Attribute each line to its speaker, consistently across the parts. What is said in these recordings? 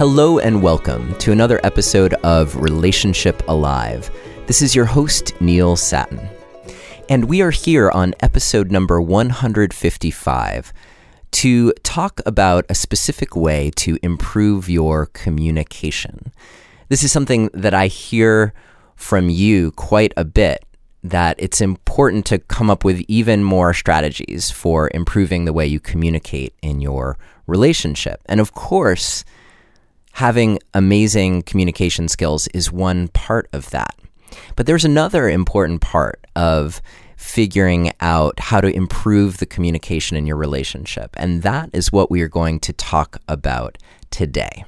Speaker 1: Hello and welcome to another episode of Relationship Alive. This is your host, Neil Sattin. And we are here on episode number 155 to talk about a specific way to improve your communication. This is something that I hear from you quite a bit that it's important to come up with even more strategies for improving the way you communicate in your relationship. And of course, having amazing communication skills is one part of that. But there's another important part of figuring out how to improve the communication in your relationship. And that is what we are going to talk about today.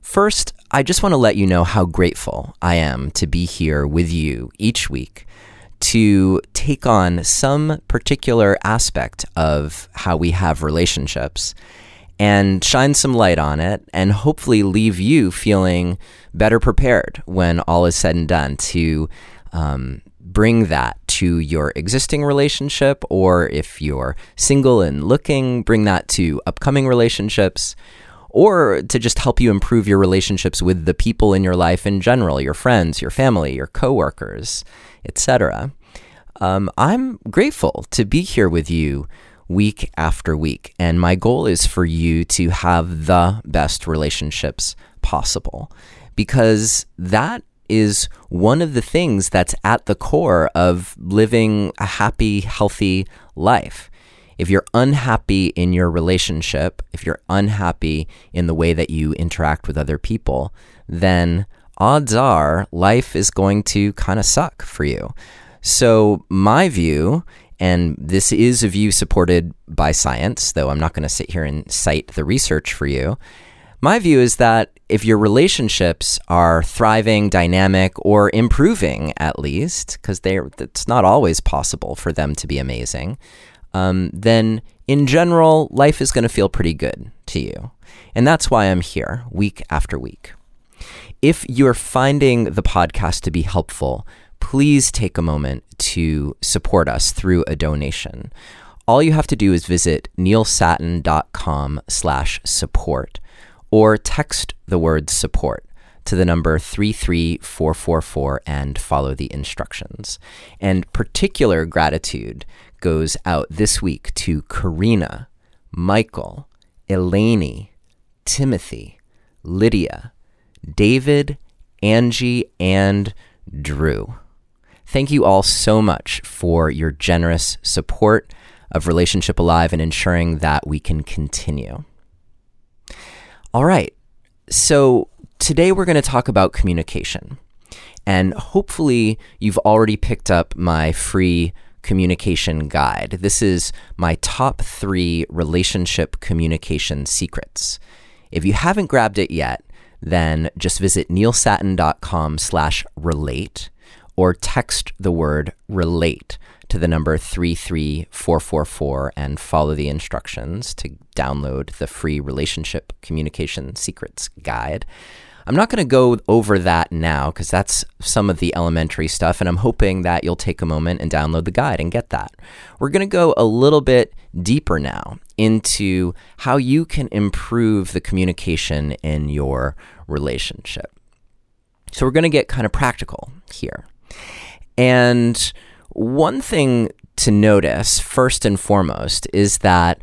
Speaker 1: First, I just want to let you know how grateful I am to be here with you each week to take on some particular aspect of how we have relationships and shine some light on it and hopefully leave you feeling better prepared when all is said and done to um, bring that to your existing relationship, or if you're single and looking, bring that to upcoming relationships, or to just help you improve your relationships with the people in your life in general, your friends, your family, your coworkers, etc. Um, I'm grateful to be here with you week after week, and my goal is for you to have the best relationships possible because that is one of the things that's at the core of living a happy, healthy life. If you're unhappy in your relationship, if you're unhappy in the way that you interact with other people, then odds are life is going to kind of suck for you. So, my view, and this is a view supported by science, though I'm not going to sit here and cite the research for you, my view is that if your relationships are thriving, dynamic, or improving at least, because it's not always possible for them to be amazing, um, then in general, life is going to feel pretty good to you. And that's why I'm here week after week. If you're finding the podcast to be helpful, please take a moment to support us through a donation. All you have to do is visit neilsattin.com slash support or text the word support to the number 33444 and follow the instructions. And particular gratitude goes out this week to Karina, Michael, Eleni, Timothy, Lydia, David, Angie, and Drew. Thank you all so much for your generous support of Relationship Alive and ensuring that we can continue. All right. So today we're going to talk about communication. And hopefully you've already picked up my free communication guide. This is my top three relationship communication secrets. If you haven't grabbed it yet, then just visit neilsattin.com slash relate or text the word relate to the number 33444 and follow the instructions to download the free Relationship Communication Secrets Guide. I'm not going to go over that now because that's some of the elementary stuff, and I'm hoping that you'll take a moment and download the guide and get that. We're going to go a little bit deeper now into how you can improve the communication in your relationship. So, we're going to get kind of practical here. And one thing to notice, first and foremost, is that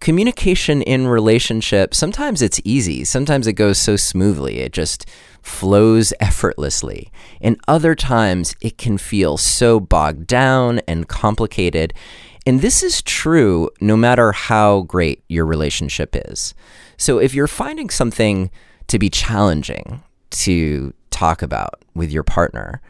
Speaker 1: communication in relationship sometimes it's easy sometimes it goes so smoothly it just flows effortlessly. And other times it can feel so bogged down and complicated. And this is true no matter how great your relationship is. So if you're finding something to be challenging to talk about with your partner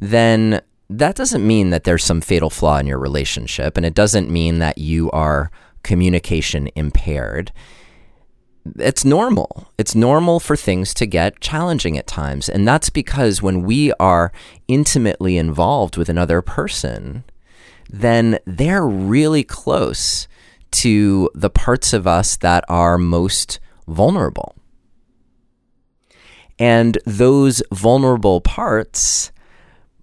Speaker 1: then that doesn't mean that there's some fatal flaw in your relationship, and it doesn't mean that you are communication impaired. It's normal. It's normal for things to get challenging at times. And that's because when we are intimately involved with another person, then they're really close to the parts of us that are most vulnerable. And those vulnerable parts,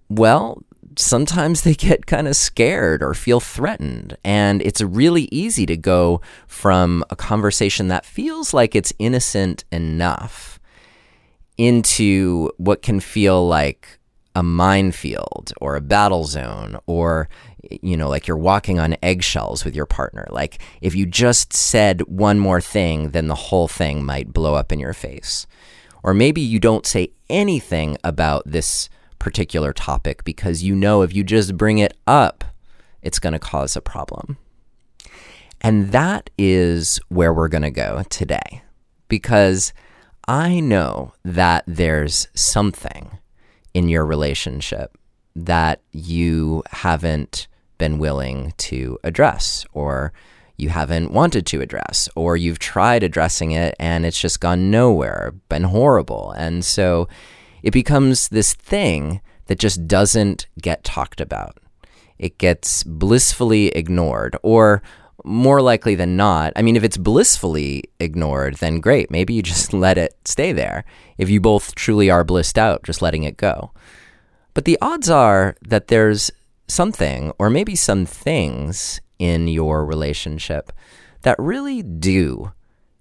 Speaker 1: well, sometimes they get kind of scared or feel threatened. And it's really easy to go from a conversation that feels like it's innocent enough into what can feel like a minefield or a battle zone or you know like you're walking on eggshells with your partner like if you just said one more thing then the whole thing might blow up in your face or maybe you don't say anything about this particular topic because you know if you just bring it up it's going to cause a problem and that is where we're going to go today because I know that there's something in your relationship that you haven't been willing to address or you haven't wanted to address or you've tried addressing it and it's just gone nowhere, been horrible. And so it becomes this thing that just doesn't get talked about. It gets blissfully ignored or more likely than not, I mean, if it's blissfully ignored, then great. Maybe you just let it stay there. If you both truly are blissed out, just letting it go. But the odds are that there's something, or maybe some things in your relationship that really do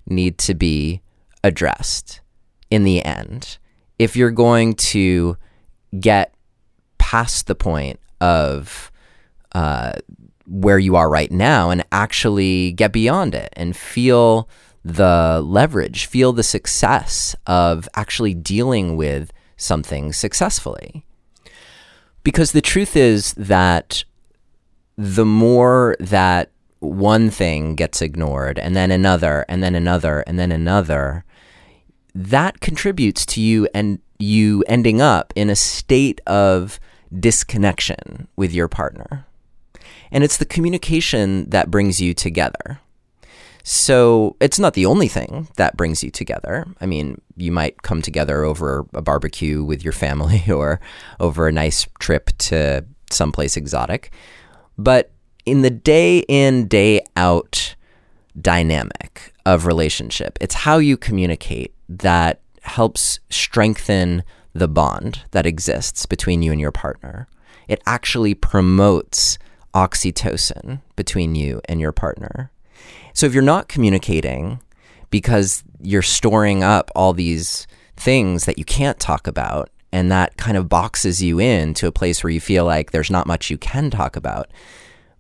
Speaker 1: need to be addressed in the end. If you're going to get past the point of uh, where you are right now and actually get beyond it and feel the leverage, feel the success of actually dealing with something successfully. Because the truth is that the more that one thing gets ignored and then another and then another and then another, that contributes to you and you ending up in a state of disconnection with your partner. And it's the communication that brings you together. So it's not the only thing that brings you together. I mean, you might come together over a barbecue with your family or over a nice trip to someplace exotic. But in the day in, day out dynamic of relationship, it's how you communicate that helps strengthen the bond that exists between you and your partner. It actually promotes oxytocin between you and your partner. So if you're not communicating because you're storing up all these things that you can't talk about, and that kind of boxes you in to a place where you feel like there's not much you can talk about,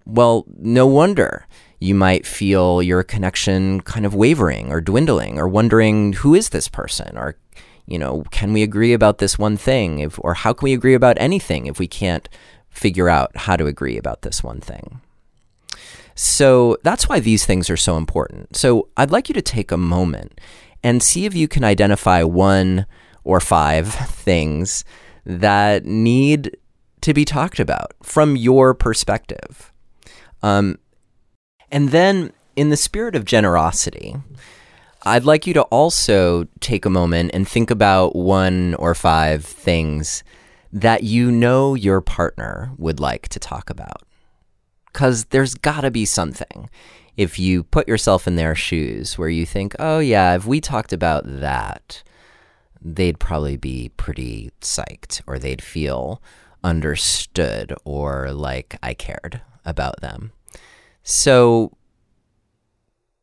Speaker 1: well, no wonder you might feel your connection kind of wavering or dwindling or wondering who is this person or you know can we agree about this one thing if, or how can we agree about anything if we can't figure out how to agree about this one thing. So that's why these things are so important. So I'd like you to take a moment and see if you can identify one or five things that need to be talked about from your perspective. Um, and then, in the spirit of generosity, I'd like you to also take a moment and think about one or five things that you know your partner would like to talk about. Because there's got to be something. If you put yourself in their shoes where you think, oh, yeah, if we talked about that, they'd probably be pretty psyched or they'd feel understood or like I cared about them. So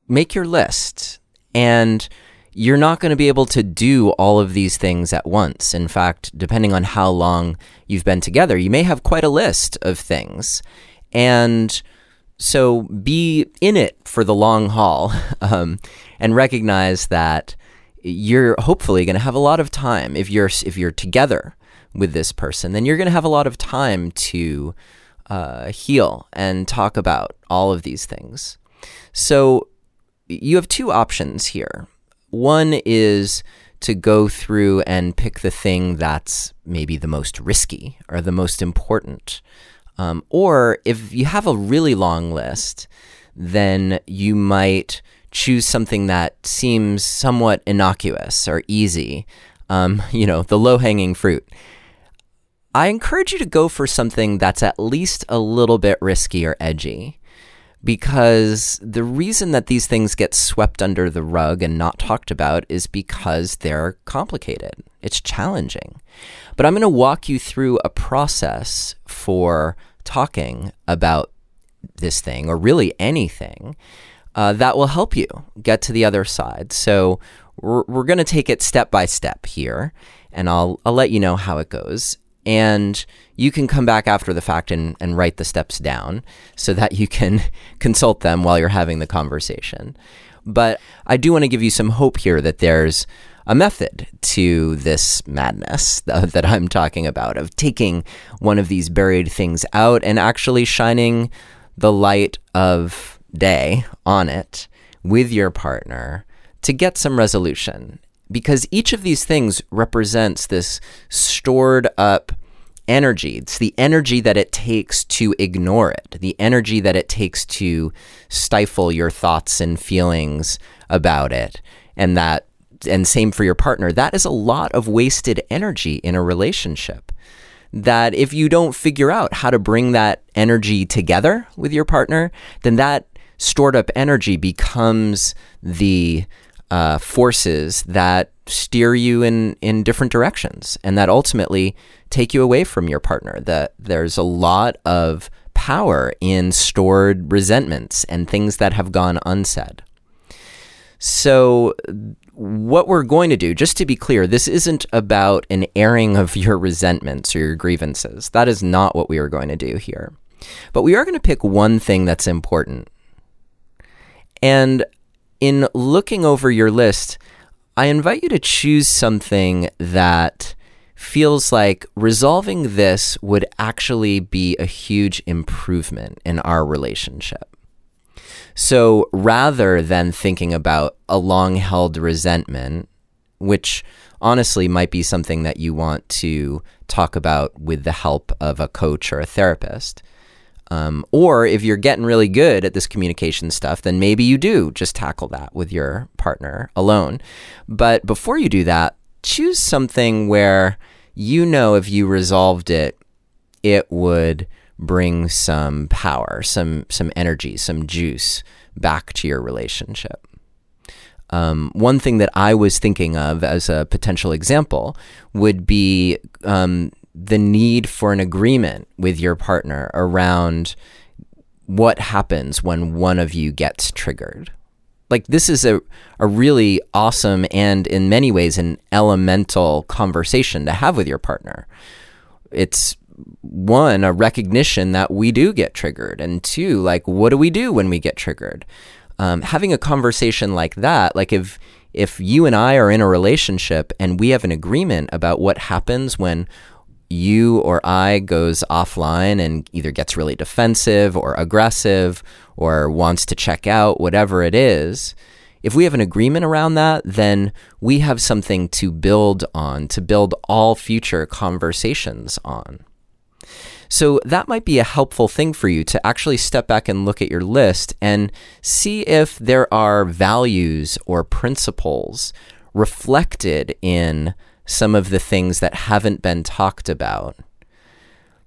Speaker 1: make your list and you're not going to be able to do all of these things at once. In fact, depending on how long you've been together, you may have quite a list of things. And so be in it for the long haul um, and recognize that you're hopefully going to have a lot of time if you're if you're together with this person then you're going to have a lot of time to uh, heal and talk about all of these things so you have two options here one is to go through and pick the thing that's maybe the most risky or the most important. Um, or if you have a really long list, then you might choose something that seems somewhat innocuous or easy, um, you know, the low hanging fruit. I encourage you to go for something that's at least a little bit risky or edgy because the reason that these things get swept under the rug and not talked about is because they're complicated. It's challenging. But I'm going to walk you through a process for talking about this thing, or really anything, uh, that will help you get to the other side. So we're, we're going to take it step by step here, and I'll, I'll let you know how it goes. And you can come back after the fact and, and write the steps down so that you can consult them while you're having the conversation. But I do want to give you some hope here that there's a method to this madness that I'm talking about of taking one of these buried things out and actually shining the light of day on it with your partner to get some resolution. Because each of these things represents this stored up energy. It's the energy that it takes to ignore it, the energy that it takes to stifle your thoughts and feelings about it. And that and same for your partner. That is a lot of wasted energy in a relationship. That if you don't figure out how to bring that energy together with your partner, then that stored up energy becomes the uh, forces that steer you in, in different directions and that ultimately take you away from your partner. That there's a lot of power in stored resentments and things that have gone unsaid. So, what we're going to do, just to be clear, this isn't about an airing of your resentments or your grievances. That is not what we are going to do here. But we are going to pick one thing that's important. And in looking over your list, I invite you to choose something that feels like resolving this would actually be a huge improvement in our relationship. So rather than thinking about a long held resentment, which honestly might be something that you want to talk about with the help of a coach or a therapist. Um, or if you're getting really good at this communication stuff, then maybe you do just tackle that with your partner alone. But before you do that, choose something where you know if you resolved it, it would bring some power, some some energy, some juice back to your relationship. Um, one thing that I was thinking of as a potential example would be um, the need for an agreement with your partner around what happens when one of you gets triggered. Like, this is a, a really awesome and, in many ways, an elemental conversation to have with your partner. It's one, a recognition that we do get triggered, and two, like, what do we do when we get triggered? Um, having a conversation like that, like if if you and I are in a relationship and we have an agreement about what happens when you or I goes offline and either gets really defensive or aggressive or wants to check out, whatever it is, if we have an agreement around that, then we have something to build on, to build all future conversations on. So that might be a helpful thing for you to actually step back and look at your list and see if there are values or principles reflected in some of the things that haven't been talked about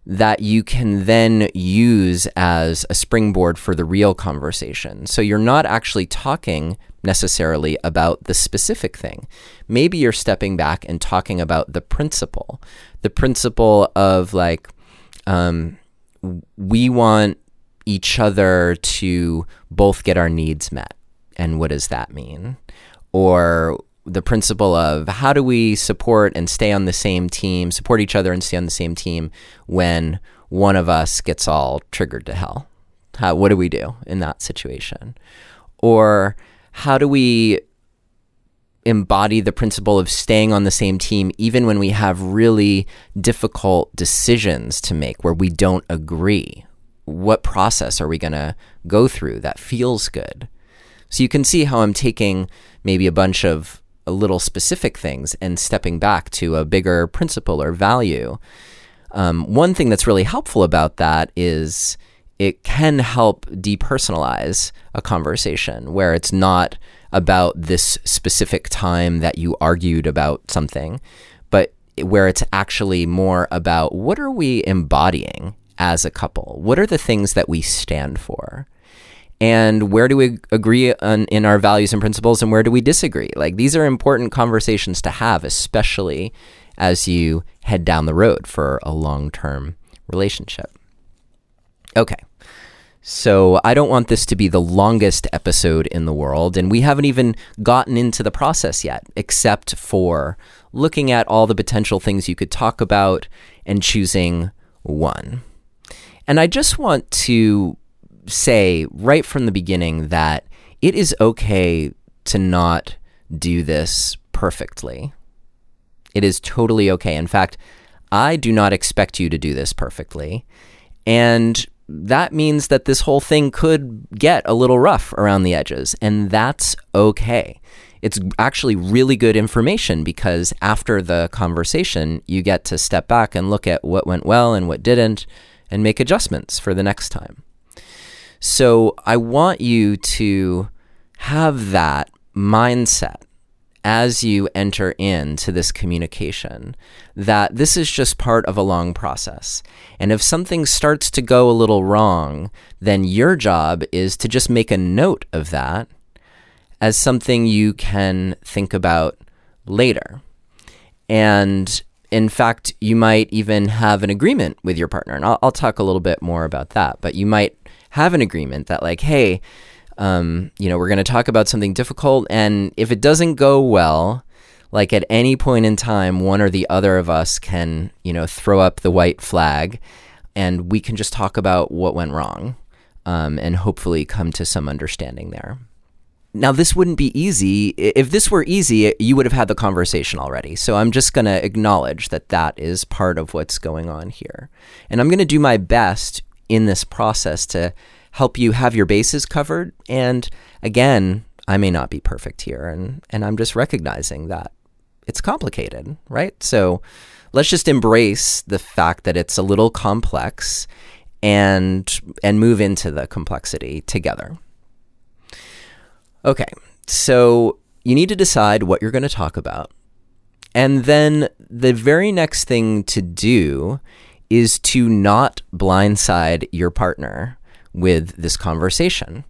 Speaker 1: that you can then use as a springboard for the real conversation. So you're not actually talking necessarily about the specific thing. Maybe you're stepping back and talking about the principle, the principle of like, um, we want each other to both get our needs met. And what does that mean? Or the principle of how do we support and stay on the same team, support each other and stay on the same team when one of us gets all triggered to hell? How, what do we do in that situation? Or how do we embody the principle of staying on the same team even when we have really difficult decisions to make where we don't agree? What process are we going to go through that feels good? So you can see how I'm taking maybe a bunch of little specific things and stepping back to a bigger principle or value. Um, one thing that's really helpful about that is it can help depersonalize a conversation where it's not about this specific time that you argued about something, but where it's actually more about what are we embodying as a couple? What are the things that we stand for? And where do we agree on, in our values and principles and where do we disagree? Like these are important conversations to have especially as you head down the road for a long-term relationship. Okay. So I don't want this to be the longest episode in the world, and we haven't even gotten into the process yet, except for looking at all the potential things you could talk about and choosing one. And I just want to say right from the beginning that it is okay to not do this perfectly. It is totally okay. In fact, I do not expect you to do this perfectly. And that means that this whole thing could get a little rough around the edges, and that's okay. It's actually really good information because after the conversation, you get to step back and look at what went well and what didn't and make adjustments for the next time. So I want you to have that mindset as you enter into this communication that this is just part of a long process. And if something starts to go a little wrong, then your job is to just make a note of that as something you can think about later. And in fact, you might even have an agreement with your partner. And I'll, I'll talk a little bit more about that. But you might have an agreement that, like, hey, um, you know, we're going to talk about something difficult. And if it doesn't go well, like at any point in time, one or the other of us can, you know, throw up the white flag and we can just talk about what went wrong um, and hopefully come to some understanding there. Now, this wouldn't be easy. If this were easy, you would have had the conversation already. So I'm just going to acknowledge that that is part of what's going on here. And I'm going to do my best in this process to help you have your bases covered. And again, I may not be perfect here, and, and I'm just recognizing that it's complicated, right? So let's just embrace the fact that it's a little complex and and move into the complexity together. Okay. So you need to decide what you're going to talk about. And then the very next thing to do is to not blindside your partner with this conversation.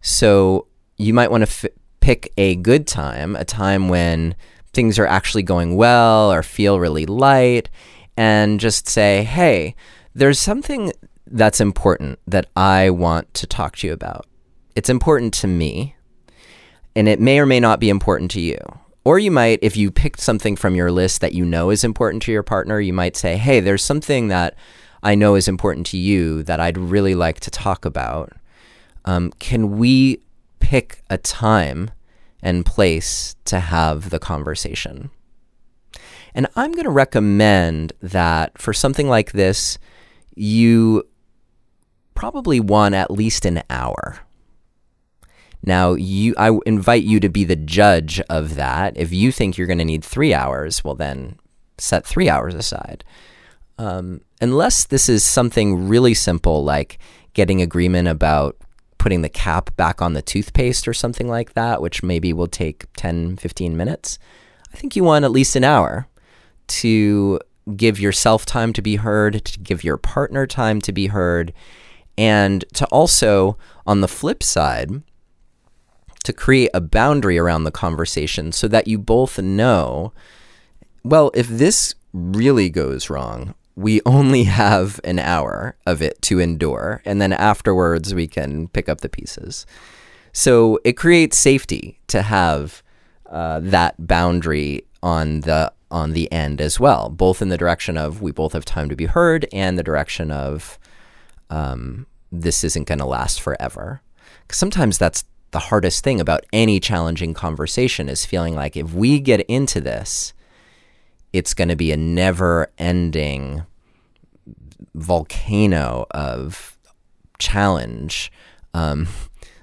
Speaker 1: So you might want to f- pick a good time, a time when things are actually going well or feel really light, and just say, hey, there's something that's important that I want to talk to you about. It's important to me, and it may or may not be important to you. Or you might, if you picked something from your list that you know is important to your partner, you might say, hey, there's something that I know is important to you that I'd really like to talk about. Um, can we pick a time and place to have the conversation? And I'm going to recommend that for something like this, you probably want at least an hour. Now, you, I invite you to be the judge of that. If you think you're going to need three hours, well, then set three hours aside. Um, unless this is something really simple like getting agreement about putting the cap back on the toothpaste or something like that, which maybe will take 10, 15 minutes, I think you want at least an hour to give yourself time to be heard, to give your partner time to be heard, and to also, on the flip side, to create a boundary around the conversation so that you both know well, if this really goes wrong, we only have an hour of it to endure, and then afterwards we can pick up the pieces. So it creates safety to have uh, that boundary on the on the end as well, both in the direction of we both have time to be heard, and the direction of um, this isn't going to last forever. Sometimes that's the hardest thing about any challenging conversation is feeling like if we get into this, it's going to be a never ending volcano of challenge. Um,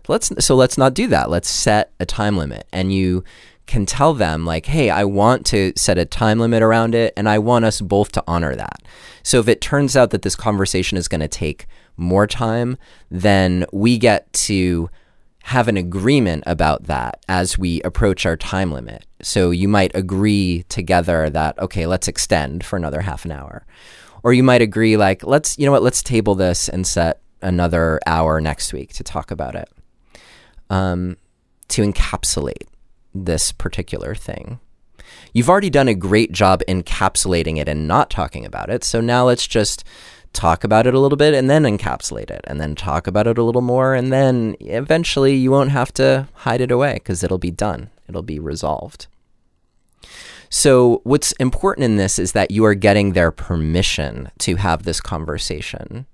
Speaker 1: let's so let's not do that. Let's set a time limit, and you can tell them like, "Hey, I want to set a time limit around it, and I want us both to honor that." So if it turns out that this conversation is going to take more time, then we get to have an agreement about that as we approach our time limit. So you might agree together that, okay, let's extend for another half an hour. Or you might agree, like, let's, you know what, let's table this and set another hour next week to talk about it. um, to encapsulate this particular thing. You've already done a great job encapsulating it and not talking about it. So now let's just talk about it a little bit and then encapsulate it and then talk about it a little more. And then eventually you won't have to hide it away because it'll be done, it'll be resolved. So, what's important in this is that you are getting their permission to have this conversation.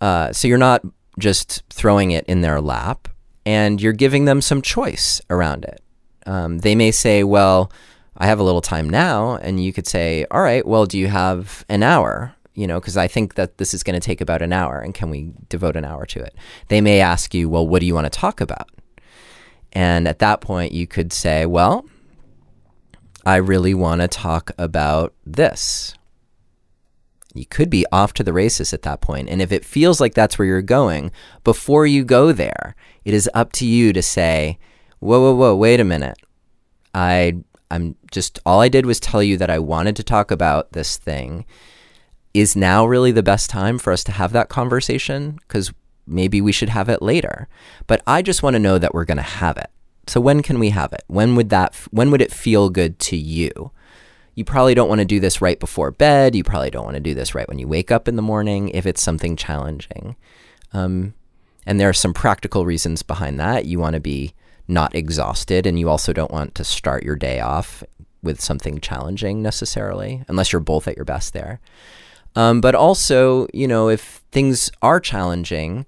Speaker 1: Uh, so, you're not just throwing it in their lap and you're giving them some choice around it. Um, they may say, Well, I have a little time now. And you could say, All right, well, do you have an hour? You know, because I think that this is going to take about an hour. And can we devote an hour to it? They may ask you, Well, what do you want to talk about? And at that point, you could say, Well, I really want to talk about this. You could be off to the races at that point. And if it feels like that's where you're going, before you go there, it is up to you to say, whoa, whoa, whoa, wait a minute. I I'm just all I did was tell you that I wanted to talk about this thing. Is now really the best time for us to have that conversation? Because maybe we should have it later. But I just want to know that we're going to have it. So when can we have it? When would that when would it feel good to you? You probably don't want to do this right before bed. You probably don't want to do this right when you wake up in the morning if it's something challenging. Um, and there are some practical reasons behind that. You want to be not exhausted, and you also don't want to start your day off with something challenging necessarily, unless you're both at your best there. Um, but also, you know, if things are challenging,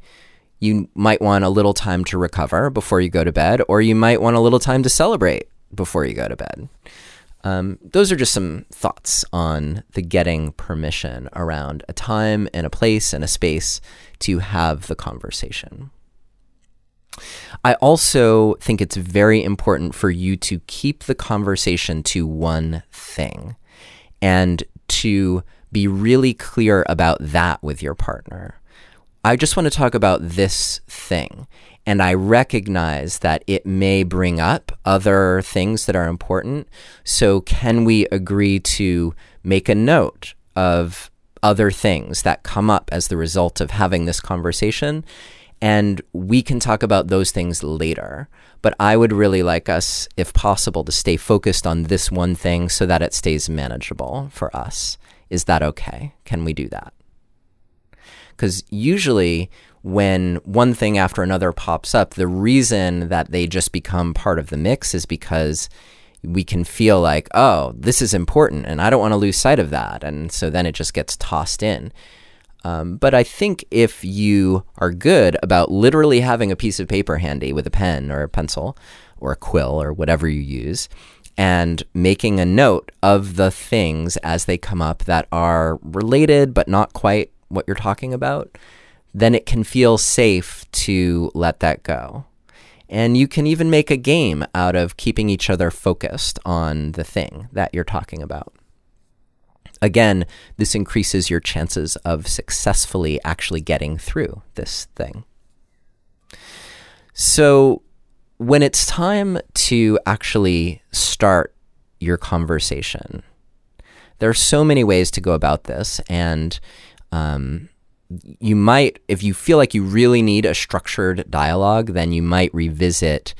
Speaker 1: you might want a little time to recover before you go to bed, or you might want a little time to celebrate before you go to bed. Um, those are just some thoughts on the getting permission around a time and a place and a space to have the conversation. I also think it's very important for you to keep the conversation to one thing and to be really clear about that with your partner. I just want to talk about this thing. And I recognize that it may bring up other things that are important. So, can we agree to make a note of other things that come up as the result of having this conversation? And we can talk about those things later. But I would really like us, if possible, to stay focused on this one thing so that it stays manageable for us. Is that okay? Can we do that? Because usually, when one thing after another pops up, the reason that they just become part of the mix is because we can feel like, oh, this is important and I don't want to lose sight of that. And so then it just gets tossed in. Um, but I think if you are good about literally having a piece of paper handy with a pen or a pencil or a quill or whatever you use, and making a note of the things as they come up that are related but not quite what you're talking about, then it can feel safe to let that go. And you can even make a game out of keeping each other focused on the thing that you're talking about. Again, this increases your chances of successfully actually getting through this thing. So, when it's time to actually start your conversation, there are so many ways to go about this. And um, you might, if you feel like you really need a structured dialogue, then you might revisit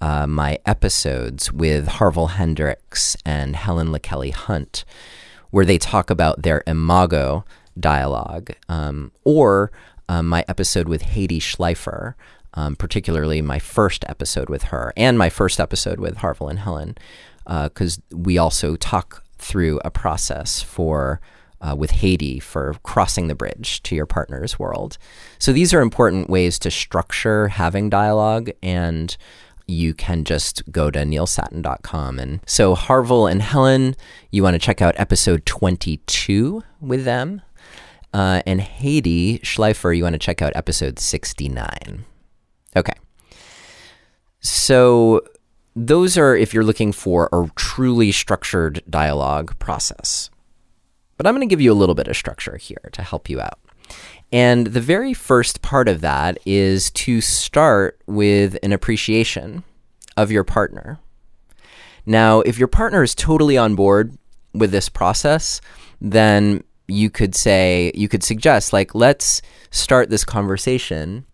Speaker 1: uh, my episodes with Harville Hendrix and Helen LaKelly Hunt, where they talk about their imago dialogue, um, or um, my episode with Hedy Schleifer, um, particularly my first episode with her, and my first episode with Harville and Helen, because uh, we also talk through a process for uh, with Hedy for crossing the bridge to your partner's world. So these are important ways to structure having dialogue and you can just go to neilsattin.com. And so Harville and Helen, you want to check out episode 22 with them. Uh, and Hedy Schleifer, you want to check out episode 69. Okay. So those are if you're looking for a truly structured dialogue process. But I'm going to give you a little bit of structure here to help you out. And the very first part of that is to start with an appreciation of your partner. Now, if your partner is totally on board with this process, then you could say, you could suggest, like, let's start this conversation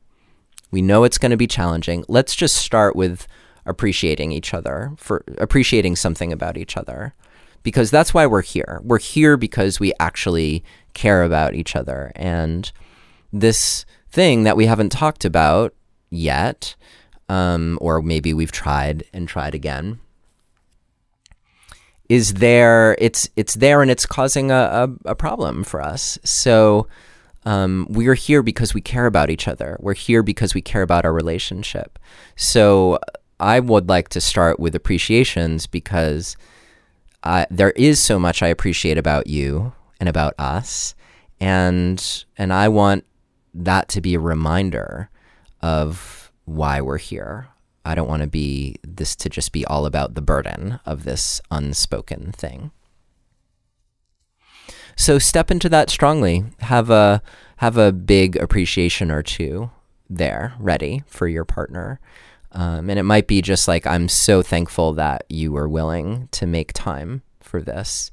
Speaker 1: We know it's going to be challenging. Let's just start with appreciating each other, for appreciating something about each other. Because that's why we're here. We're here because we actually care about each other. And this thing that we haven't talked about yet, um, or maybe we've tried and tried again, is there. It's it's there and it's causing a, a, a problem for us. So um, we're here because we care about each other. We're here because we care about our relationship. So I would like to start with appreciations because I, there is so much I appreciate about you and about us, and and I want that to be a reminder of why we're here. I don't want to be this to just be all about the burden of this unspoken thing. So step into that strongly. Have a have a big appreciation or two there ready for your partner. Um, and it might be just like, I'm so thankful that you were willing to make time for this.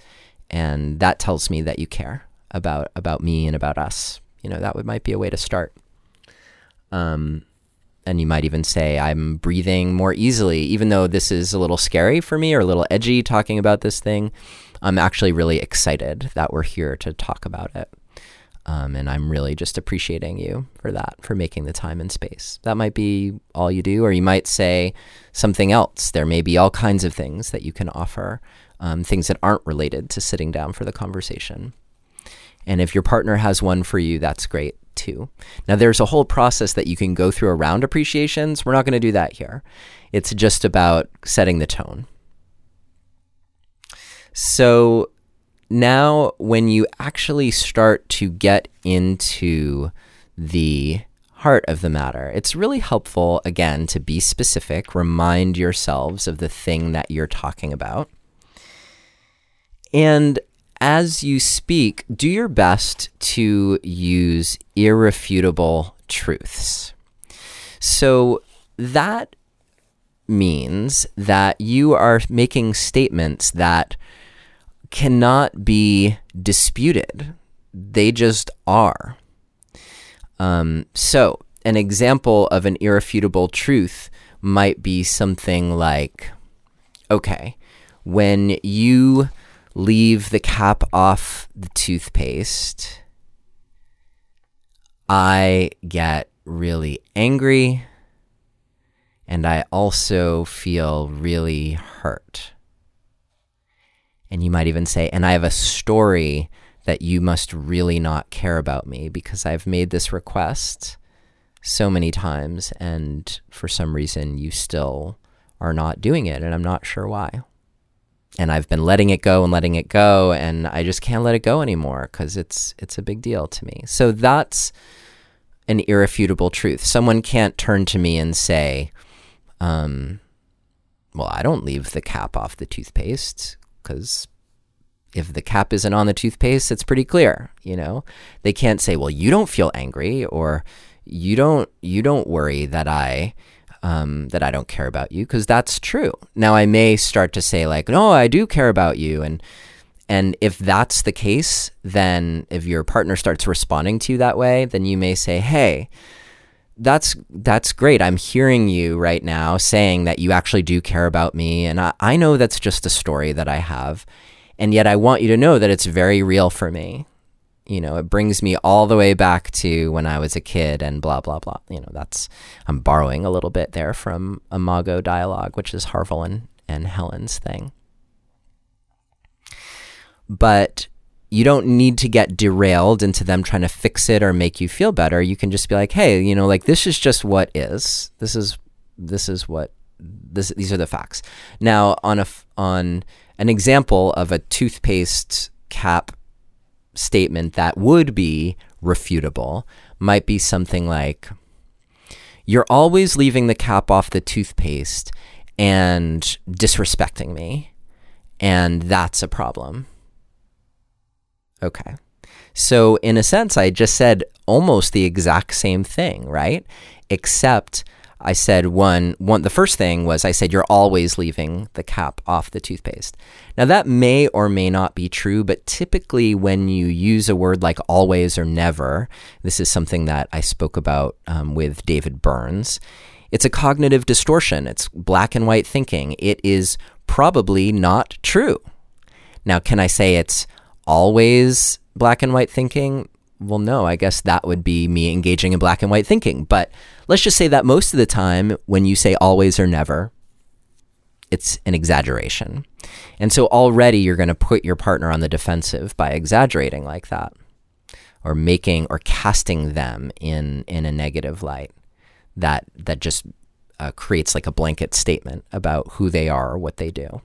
Speaker 1: And that tells me that you care about, about me and about us. You know, that would, might be a way to start. Um, and you might even say, I'm breathing more easily, even though this is a little scary for me or a little edgy talking about this thing. I'm actually really excited that we're here to talk about it. Um, and I'm really just appreciating you for that, for making the time and space. That might be all you do, or you might say something else. There may be all kinds of things that you can offer, um, things that aren't related to sitting down for the conversation. And if your partner has one for you, that's great too. Now, there's a whole process that you can go through around appreciations. We're not going to do that here. It's just about setting the tone. So, now when you actually start to get into the heart of the matter, it's really helpful, again, to be specific, remind yourselves of the thing that you're talking about. And as you speak, do your best to use irrefutable truths. So that means that you are making statements that cannot be disputed. They just are. Um, so, an example of an irrefutable truth might be something like okay, when you leave the cap off the toothpaste, I get really angry and I also feel really hurt. And you might even say, and I have a story that you must really not care about me because I've made this request so many times, and for some reason you still are not doing it, and I'm not sure why. And I've been letting it go and letting it go, and I just can't let it go anymore because it's it's a big deal to me. So that's an irrefutable truth. Someone can't turn to me and say, um, "Well, I don't leave the cap off the toothpaste because if the cap isn't on the toothpaste, it's pretty clear, you know. They can't say, "Well, you don't feel angry," or "You don't you don't worry that I um, that I don't care about you," because that's true. Now, I may start to say like, "No, I do care about you," and and if that's the case, then if your partner starts responding to you that way, then you may say, "Hey." that's that's great. I'm hearing you right now saying that you actually do care about me, and I, I know that's just a story that I have, and yet I want you to know that it's very real for me. You know, it brings me all the way back to when I was a kid, and blah blah blah. You know, that's I'm borrowing a little bit there from Imago dialogue, which is Harville and, and Helen's thing. But you don't need to get derailed into them trying to fix it or make you feel better. You can just be like, hey, you know, like this is just what is. This is this is what this these are the facts. Now on a on an example of a toothpaste cap statement that would be refutable might be something like you're always leaving the cap off the toothpaste and disrespecting me and that's a problem Okay. So, in a sense, I just said almost the exact same thing, right? Except I said one one the first thing was I said you're always leaving the cap off the toothpaste. Now that may or may not be true, but typically when you use a word like always or never, this is something that I spoke about um, with David Burns. It's a cognitive distortion. It's black and white thinking. It is probably not true. Now, can I say it's always black and white thinking? Well, no, I guess that would be me engaging in black and white thinking. But let's just say that most of the time, when you say always or never, it's an exaggeration. And so already you're going to put your partner on the defensive by exaggerating like that or making or casting them in in a negative light that that just uh, creates like a blanket statement about who they are or what they do.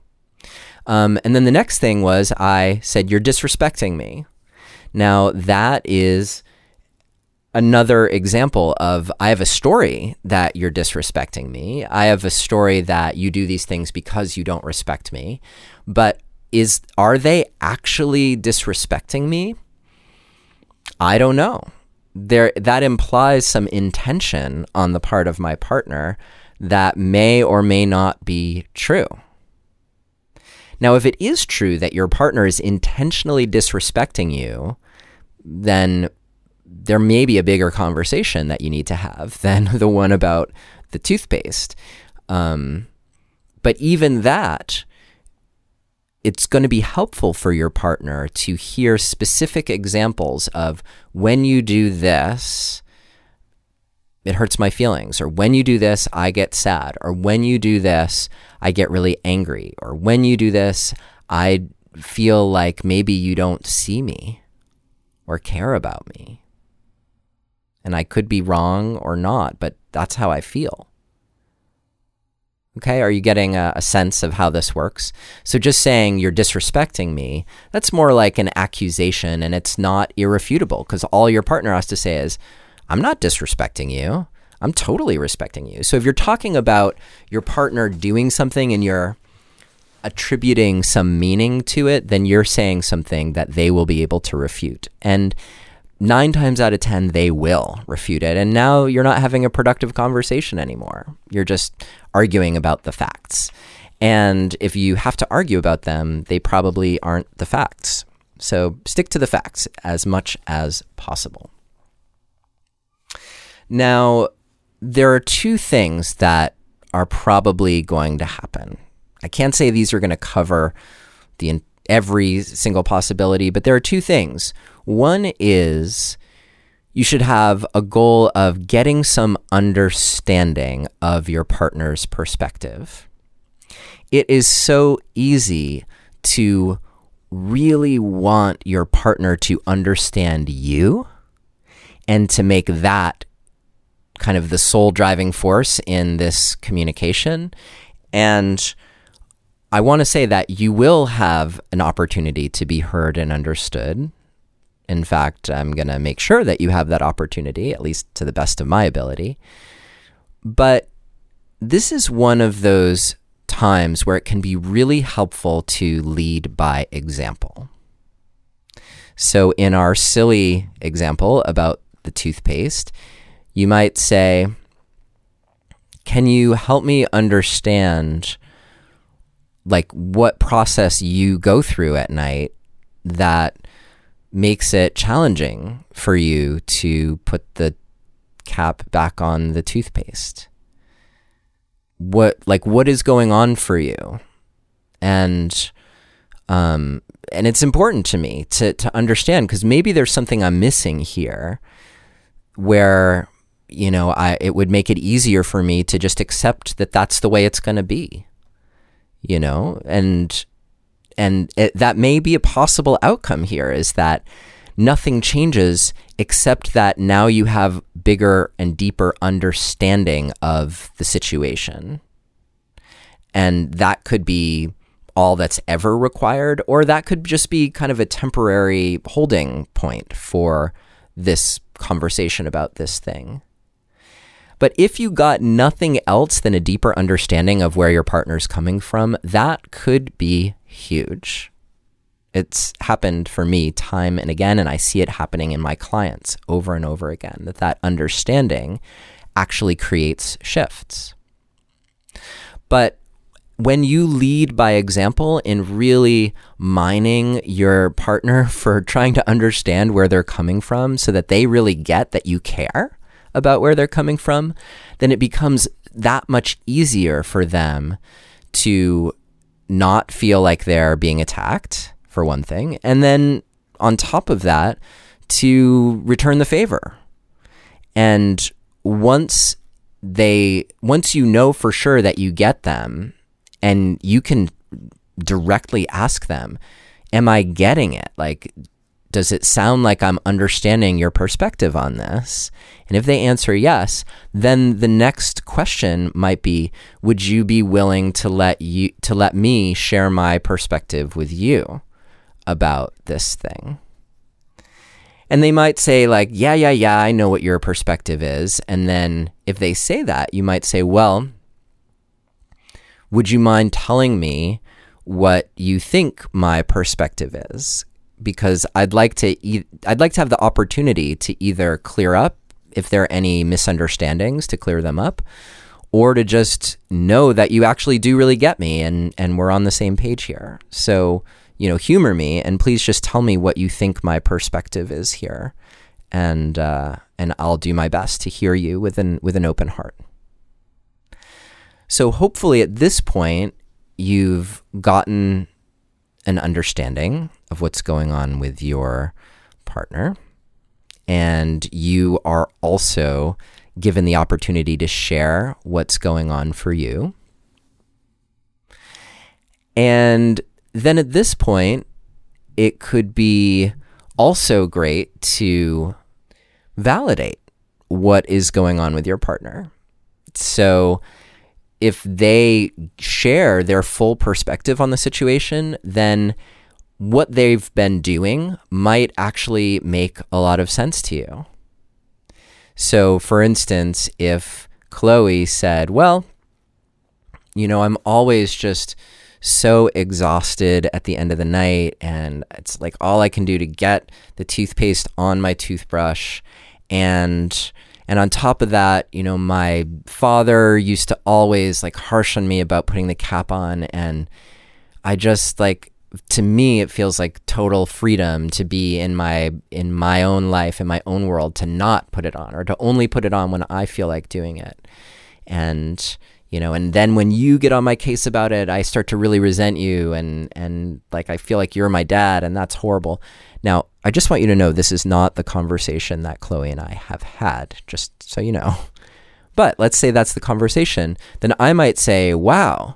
Speaker 1: Um, and then the next thing was I said, You're disrespecting me. Now, that is another example of I have a story that you're disrespecting me. I have a story that you do these things because you don't respect me. But is are they actually disrespecting me? I don't know there that implies some intention on the part of my partner that may or may not be true. Now, if it is true that your partner is intentionally disrespecting you, then there may be a bigger conversation that you need to have than the one about the toothpaste. Um, but even that, it's going to be helpful for your partner to hear specific examples of when you do this, it hurts my feelings, or when you do this, I get sad, or when you do this, I get really angry, or when you do this, I feel like maybe you don't see me or care about me. And I could be wrong or not, but that's how I feel. Okay, are you getting a, a, sense of how this works? So, just saying you're disrespecting me, that's more like an accusation and it's not irrefutable because all your partner has to say is, I'm not disrespecting you. I'm totally respecting you. So, if you're talking about your partner doing something and you're attributing some meaning to it, then you're saying something that they will be able to refute. And nine times out of 10, they will refute it. And now you're not having a productive conversation anymore. You're just arguing about the facts. And if you have to argue about them, they probably aren't the facts. So stick to the facts as much as possible. Now, there are two things that are probably going to happen. I can't say these are going to cover the every single possibility, but there are two things. One is you should have a goal of getting some understanding of your partner's perspective. It is so easy to really want your partner to understand you and to make that kind of the sole driving force in this communication. And I want to say that you will have an opportunity to be heard and understood. In fact, I'm going to make sure that you have that opportunity, at least to the best of my ability. But this is one of those times where it can be really helpful to lead by example. So, in our silly example about the toothpaste, you might say, Can you help me understand? like what process you go through at night that makes it challenging for you to put the cap back on the toothpaste what like what is going on for you and um and it's important to me to to understand because maybe there's something i'm missing here where you know i it would make it easier for me to just accept that that's the way it's going to be you know, and and it, that may be a possible outcome here is that nothing changes except that now you have bigger and deeper understanding of the situation. And that could be all that's ever required, or that could just be kind of a temporary holding point for this conversation about this thing. But if you got nothing else than a deeper understanding of where your partner's coming from, that could be huge. It's happened for me time and again, and I see it happening in my clients over and over again that that understanding actually creates shifts. But when you lead by example in really mining your partner for trying to understand where they're coming from so that they really get that you care about where they're coming from, then it becomes that much easier for them to not feel like they're being attacked, for one thing. And then on top of that, to return the favor. And once they once you know for sure that you get them and you can directly ask them, Am I getting it? Like, does it sound like I'm understanding your perspective on this? And if they answer yes, then the next question might be, would you be willing to let you to let me share my perspective with you about this thing? And they might say like, yeah, yeah, yeah, I know what your perspective is. And then if they say that, you might say, well, would you mind telling me what you think my perspective is? Because I'd like to e- I'd like to have the opportunity to either clear up if there are any misunderstandings to clear them up or to just know that you actually do really get me and and we're on the same page here. So, you know, humor me and please just tell me what you think my perspective is here. And uh, and I'll do my best to hear you with an with an open heart. So hopefully at this point, you've gotten an understanding of what's going on with your partner. And you are also given the opportunity to share what's going on for you. And then at this point, it could be also great to validate what is going on with your partner. So, if they share their full perspective on the situation, then what they've been doing might actually make a lot of sense to you. So, for instance, if Chloe said, Well, you know, I'm always just so exhausted at the end of the night, and it's like all I can do to get the toothpaste on my toothbrush. And and on top of that, you know, my father used to always like harsh on me about putting the cap on. And I just like, to me, it feels like total freedom to be in my in my own life in my own world to not put it on or to only put it on when I feel like doing it. And you know, and then when you get on my case about it, I start to really resent you and and like I feel like you're my dad and that's horrible. Now, I just want you to know this is not the conversation that Chloe and I have had, just so you know. But let's say that's the conversation, then I might say, wow,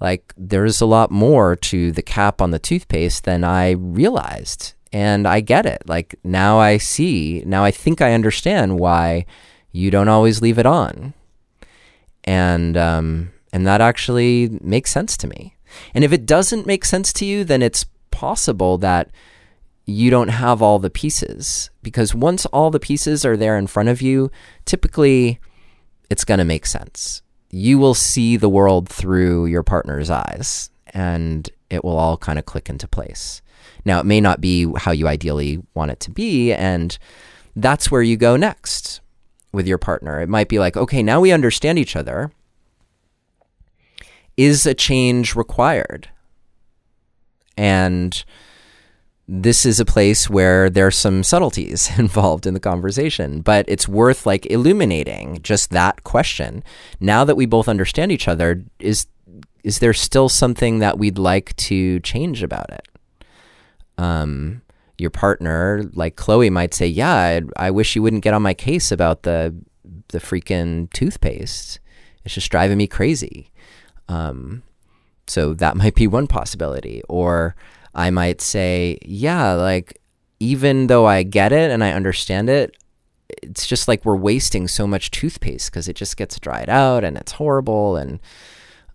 Speaker 1: like there's a lot more to the cap on the toothpaste than I realized. And I get it. Like now I see, now I think I understand why you don't always leave it on. And, um, and that actually makes sense to me. And if it doesn't make sense to you, then it's possible that you don't have all the pieces because once all the pieces are there in front of you, typically it's going to make sense. You will see the world through your partner's eyes and it will all kind of click into place. Now, it may not be how you ideally want it to be, and that's where you go next with your partner. It might be like, okay, now we understand each other. Is a change required? And this is a place where there's some subtleties involved in the conversation, but it's worth like illuminating just that question. Now that we both understand each other, is is there still something that we'd like to change about it? Um, your partner, like Chloe, might say, "Yeah, I, I wish you wouldn't get on my case about the the freaking toothpaste. It's just driving me crazy." Um, so that might be one possibility, or I might say, yeah, like even though I get it and I understand it, it's just like we're wasting so much toothpaste because it just gets dried out and it's horrible and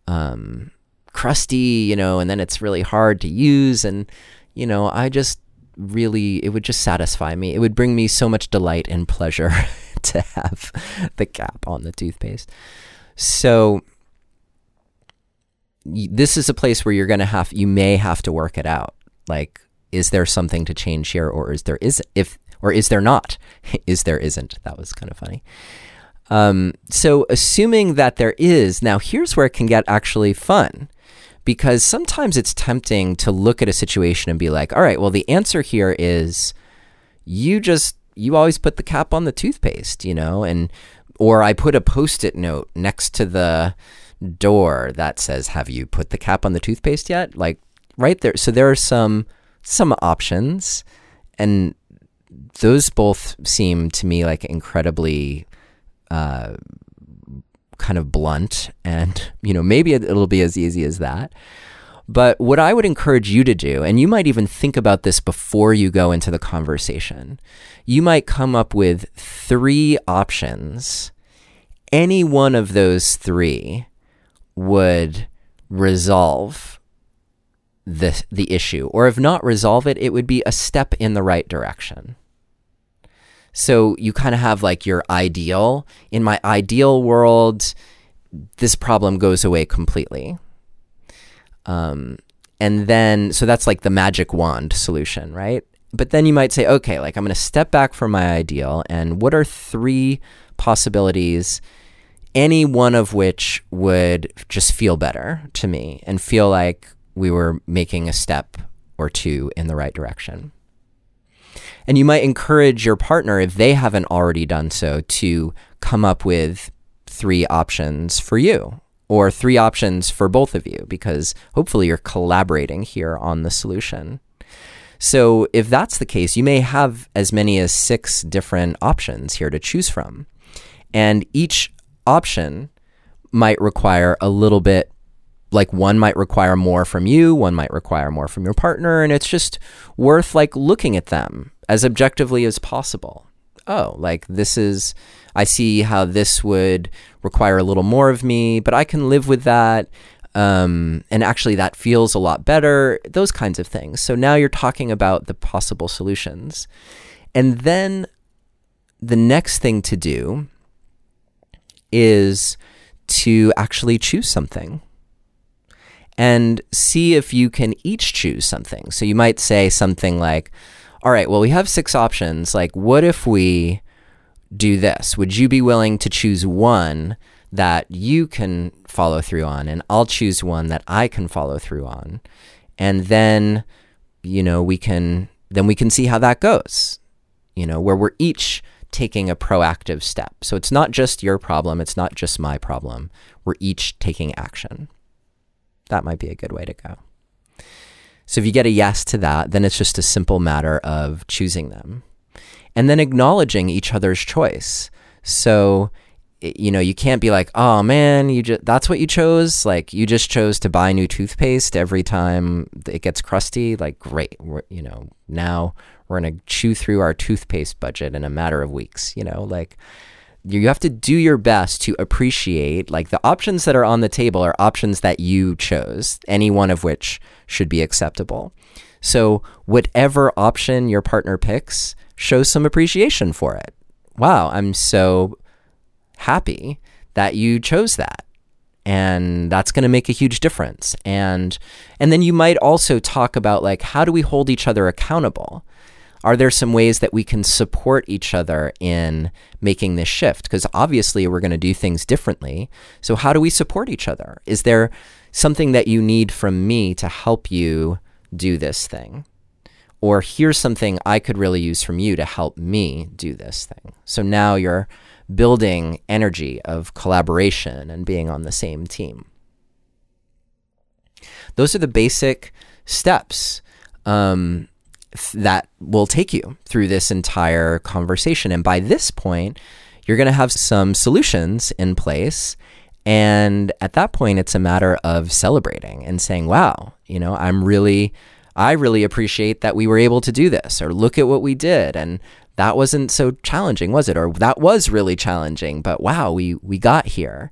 Speaker 1: um, crusty, you know, and then it's really hard to use. And, you know, I just really, it would just satisfy me. It would bring me so much delight and pleasure to have the cap on the toothpaste. So, this is a place where you're going to have you may have to work it out. Like is there something to change here or is there is if or is there not? Is there isn't? That was kind of funny. Um, so, assuming that there is, now here's where it can get actually fun because sometimes it's tempting to look at a situation and be like, all right, well, the answer here is you just, you always put the cap on the toothpaste, you know, and, or I put a post it note next to the door that says, have you put the cap on the toothpaste yet? Like right there. So there are some, some options and those both seem to me like incredibly uh, kind of blunt, and you know maybe it'll be as easy as that. But what I would encourage you to do, and you might even think about this before you go into the conversation, you might come up with three options. Any one of those three would resolve the, the issue, or if not resolve it, it would be a step in the right direction. So you kind of have like your ideal. In my ideal world, this problem goes away completely. Um, and then, so that's like the magic wand solution, right? But then you might say, okay, like I'm going to step back from my ideal, and what are three possibilities, any one of which would just feel better to me and feel like we were making a step or two in the right direction? And you might encourage your partner, if they haven't already done so, to come up with three options for you or three options for both of you because hopefully you're collaborating here on the solution. So, if that's the case, you may have as many as six different options here to choose from. And each option might require a little bit like one might require more from you, one might require more from your partner, and it's just worth like looking at them as objectively as possible. Oh, like this is, I see how this would require a little more of me, but I can live with that. Um, and actually, that feels a lot better, those kinds of things. So now you're talking about the possible solutions. And then the next thing to do is to actually choose something and see if you can each choose something. So you might say something like, all right, well, we have six options. Like, what if we do this? Would you be willing to choose one that you can follow through on? And I'll choose one that I can follow through on. And then, you know, we can, then we can see how that goes, you know, where we're each taking a proactive step. So it's not just your problem, it's not just my problem. We're each taking action. That might be a good way to go. So if you get a yes to that, then it's just a simple matter of choosing them and then acknowledging each other's choice. So you know, you can't be like, "Oh man, you just that's what you chose? Like you just chose to buy new toothpaste every time it gets crusty." Like, great. You know, now we're going to chew through our toothpaste budget in a matter of weeks, you know, like you have to do your best to appreciate like the options that are on the table are options that you chose, any one of which should be acceptable. So, whatever option your partner picks, show some appreciation for it. Wow, I'm so happy that you chose that. And that's going to make a huge difference. And and then you might also talk about like how do we hold each other accountable? Are there some ways that we can support each other in making this shift? Because obviously we're going to do things differently. So, how do we support each other? Is there something that you need from me to help you do this thing? Or here's something I could really use from you to help me do this thing. So now you're building energy of collaboration and being on the same team. Those are the basic steps. Um, that will take you through this entire conversation. And by this point, you're going to have some solutions in place. And at that point, it's a matter of celebrating and saying, wow, you know, I'm really, I really appreciate that we were able to do this, or look at what we did. And that wasn't so challenging, was it? Or that was really challenging, but wow, we, we got here.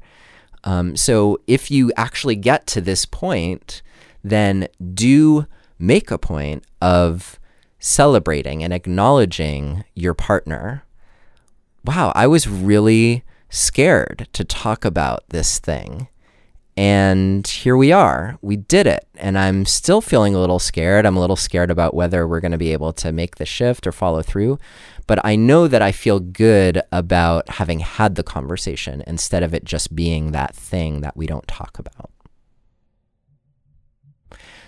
Speaker 1: Um, so if you actually get to this point, then do make a point of celebrating and acknowledging your partner. Wow, I was really scared to talk about this thing. And here we are. We did it. And I'm still feeling a little scared. I'm a little scared about whether we're going to be able to make the shift or follow through. But I know that I feel good about having had the conversation instead of it just being that thing that we don't talk about.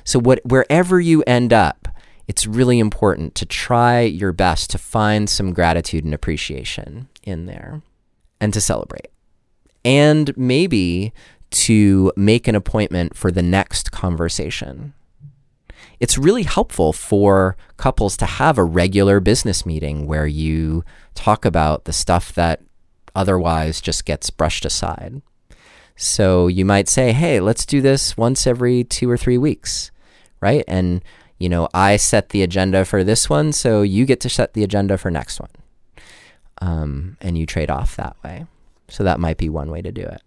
Speaker 1: So, what, wherever you end up, it's really important to try your best to find some gratitude and appreciation in there and to celebrate. And maybe to make an appointment for the next conversation. It's really helpful for couples to have a regular business meeting where you talk about the stuff that otherwise just gets brushed aside. So you might say, hey, let's do this once every two or three weeks, right? And, you know, I set the agenda for this one, so you get to set the agenda for next one. Um, and you trade off that way. So that might be one way to do it.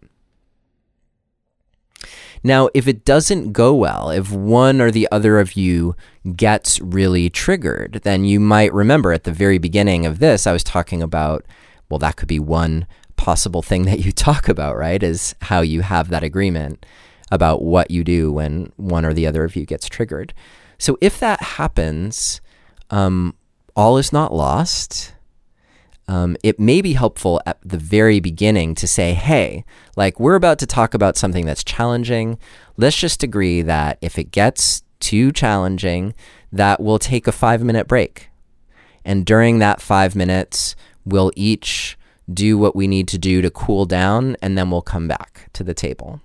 Speaker 1: Now, if it doesn't go well, if one or the other of you gets really triggered, then you might remember at the very beginning of this, I was talking about, well, that could be one possible thing that you talk about, right? Is how you have that agreement about what you do when one or the other of you gets triggered. So if that happens, um, all is not lost um, it may be helpful at the very beginning to say, hey, like we're about to talk about something that's challenging. Let's just agree that if it gets too challenging, that we'll take a five minute break. And during that five minutes, we'll each do what we need to do to cool down, and then we'll come back to the table.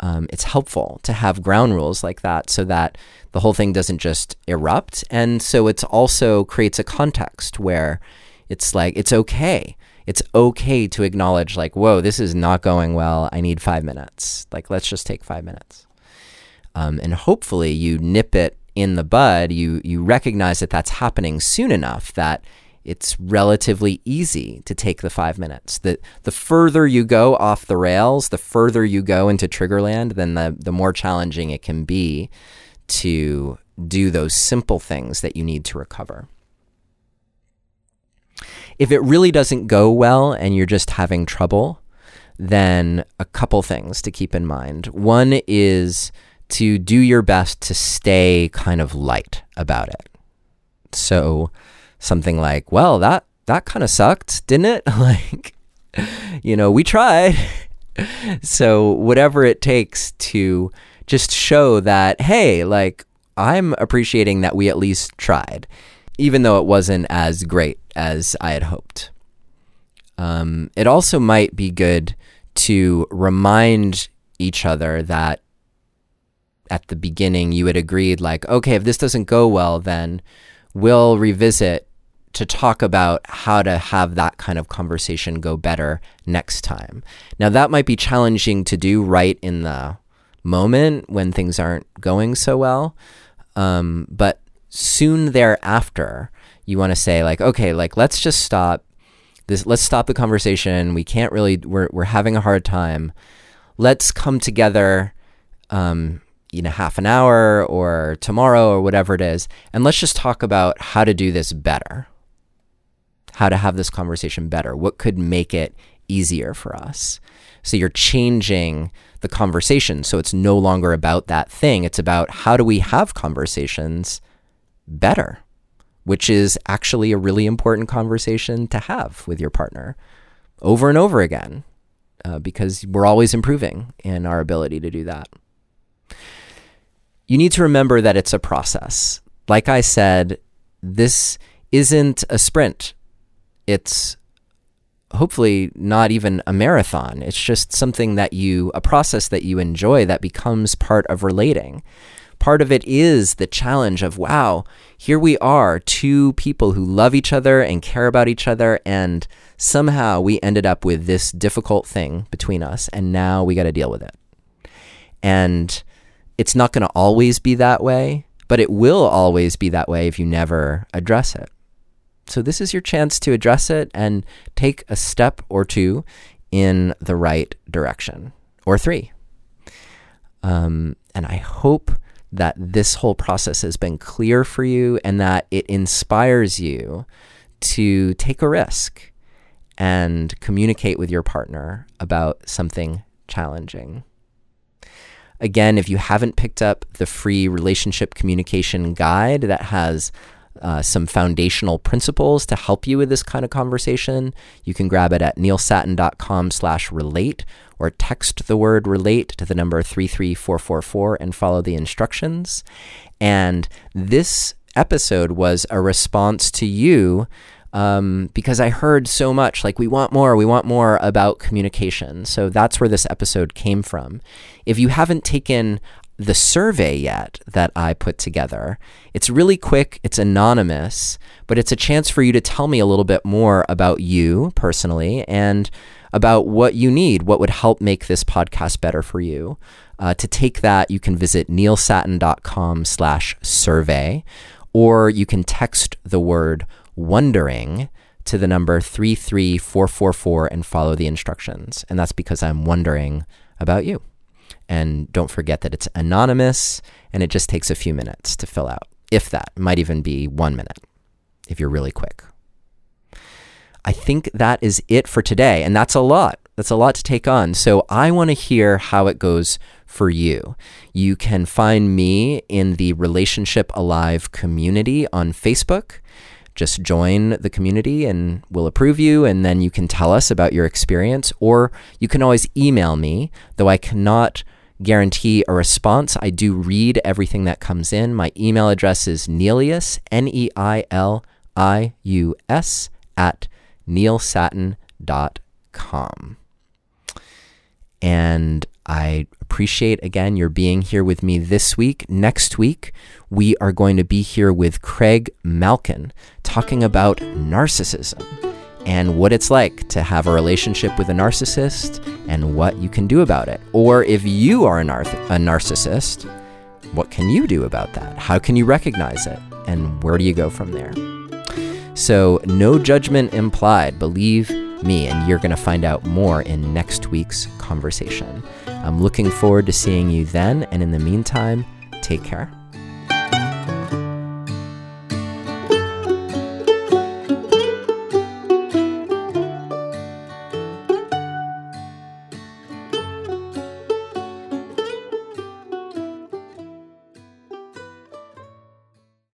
Speaker 1: Um, it's helpful to have ground rules like that so that the whole thing doesn't just erupt. And so it also creates a context where it's like, it's okay. It's okay to acknowledge, like, whoa, this is not going well. I need five minutes. Like, let's just take five minutes. Um, and hopefully you nip it in the bud. You, you recognize that that's happening soon enough that it's relatively easy to take the five minutes. The, the further you go off the rails, the further you go into Triggerland, then the, the more challenging it can be to do those simple things that you need to recover. If it really doesn't go well and you're just having trouble, then a couple things to keep in mind. One is to do your best to stay kind of light about it. So something like, well, that that kind of sucked, didn't it? like you know, we tried. so whatever it takes to just show that hey, like I'm appreciating that we at least tried even though it wasn't as great as I had hoped. Um, it also might be good to remind each other that at the beginning you had agreed, like, okay, if this doesn't go well, then we'll revisit to talk about how to have that kind of conversation go better next time. Now, that might be challenging to do right in the moment when things aren't going so well. Um, but soon thereafter, you want to say like, okay, like let's just stop this. Let's stop the conversation. We can't really. We're we're having a hard time. Let's come together. Um, you know, half an hour or tomorrow or whatever it is, and let's just talk about how to do this better. How to have this conversation better. What could make it easier for us? So you're changing the conversation. So it's no longer about that thing. It's about how do we have conversations better, which is actually a really important conversation to have with your partner over and over again uh, because we're always improving in our ability to do that. You need to remember that it's a process. Like I said, this isn't a sprint. It's hopefully not even a marathon. It's just something that you, a process that you enjoy that becomes part of relating part of it is the challenge of wow, here we are, two people who love each other and care about each other, and somehow we ended up with this difficult thing between us, and now we got to deal with it. And it's not going to always be that way, but it will always be that way if you never address it. So, this is your chance to address it and take a step or two in the right direction, or three. Um, and I hope that this whole process has been clear for you and that it inspires you to take a risk and communicate with your partner about something challenging. Again, if you haven't picked up the free relationship communication guide that has uh, some foundational principles to help you with this kind of conversation, you can grab it at neilsattin.com slash relate or text the word relate to the number 33444 and follow the instructions. And this episode was a response to you um, because I heard so much like, we want more, we want more about communication. So that's where this episode came from. If you haven't taken the survey yet that I put together. It's really quick, it's anonymous, but it's a chance for you to tell me a little bit more about you personally and about what you need, what would help make this podcast better for you. Uh, to take that, you can visit neilsattin.com slash survey, or you can text the word wondering to the number 33444 and follow the instructions. And that's because I'm wondering about you. And don't forget that it's anonymous and it just takes a few minutes to fill out, if that. It might even be one minute if you're really quick. I think that is it for today. And that's a lot. That's a lot to take on. So I want to hear how it goes for you. You can find me in the Relationship Alive community on Facebook just join the community and we'll approve you. And then you can tell us about your experience, or you can always email me, though I cannot guarantee a response. I do read everything that comes in. My email address is Neilius, N E I L I U S, at neilsattin.com. And I appreciate again your being here with me this week. Next week, we are going to be here with Craig Malkin talking about narcissism and what it's like to have a relationship with a narcissist and what you can do about it. Or if you are a, nar- a narcissist, what can you do about that? How can you recognize it? And where do you go from there? So, no judgment implied. Believe me, and you're going to find out more in next week's conversation. I'm looking forward to seeing you then, and in the meantime, take care.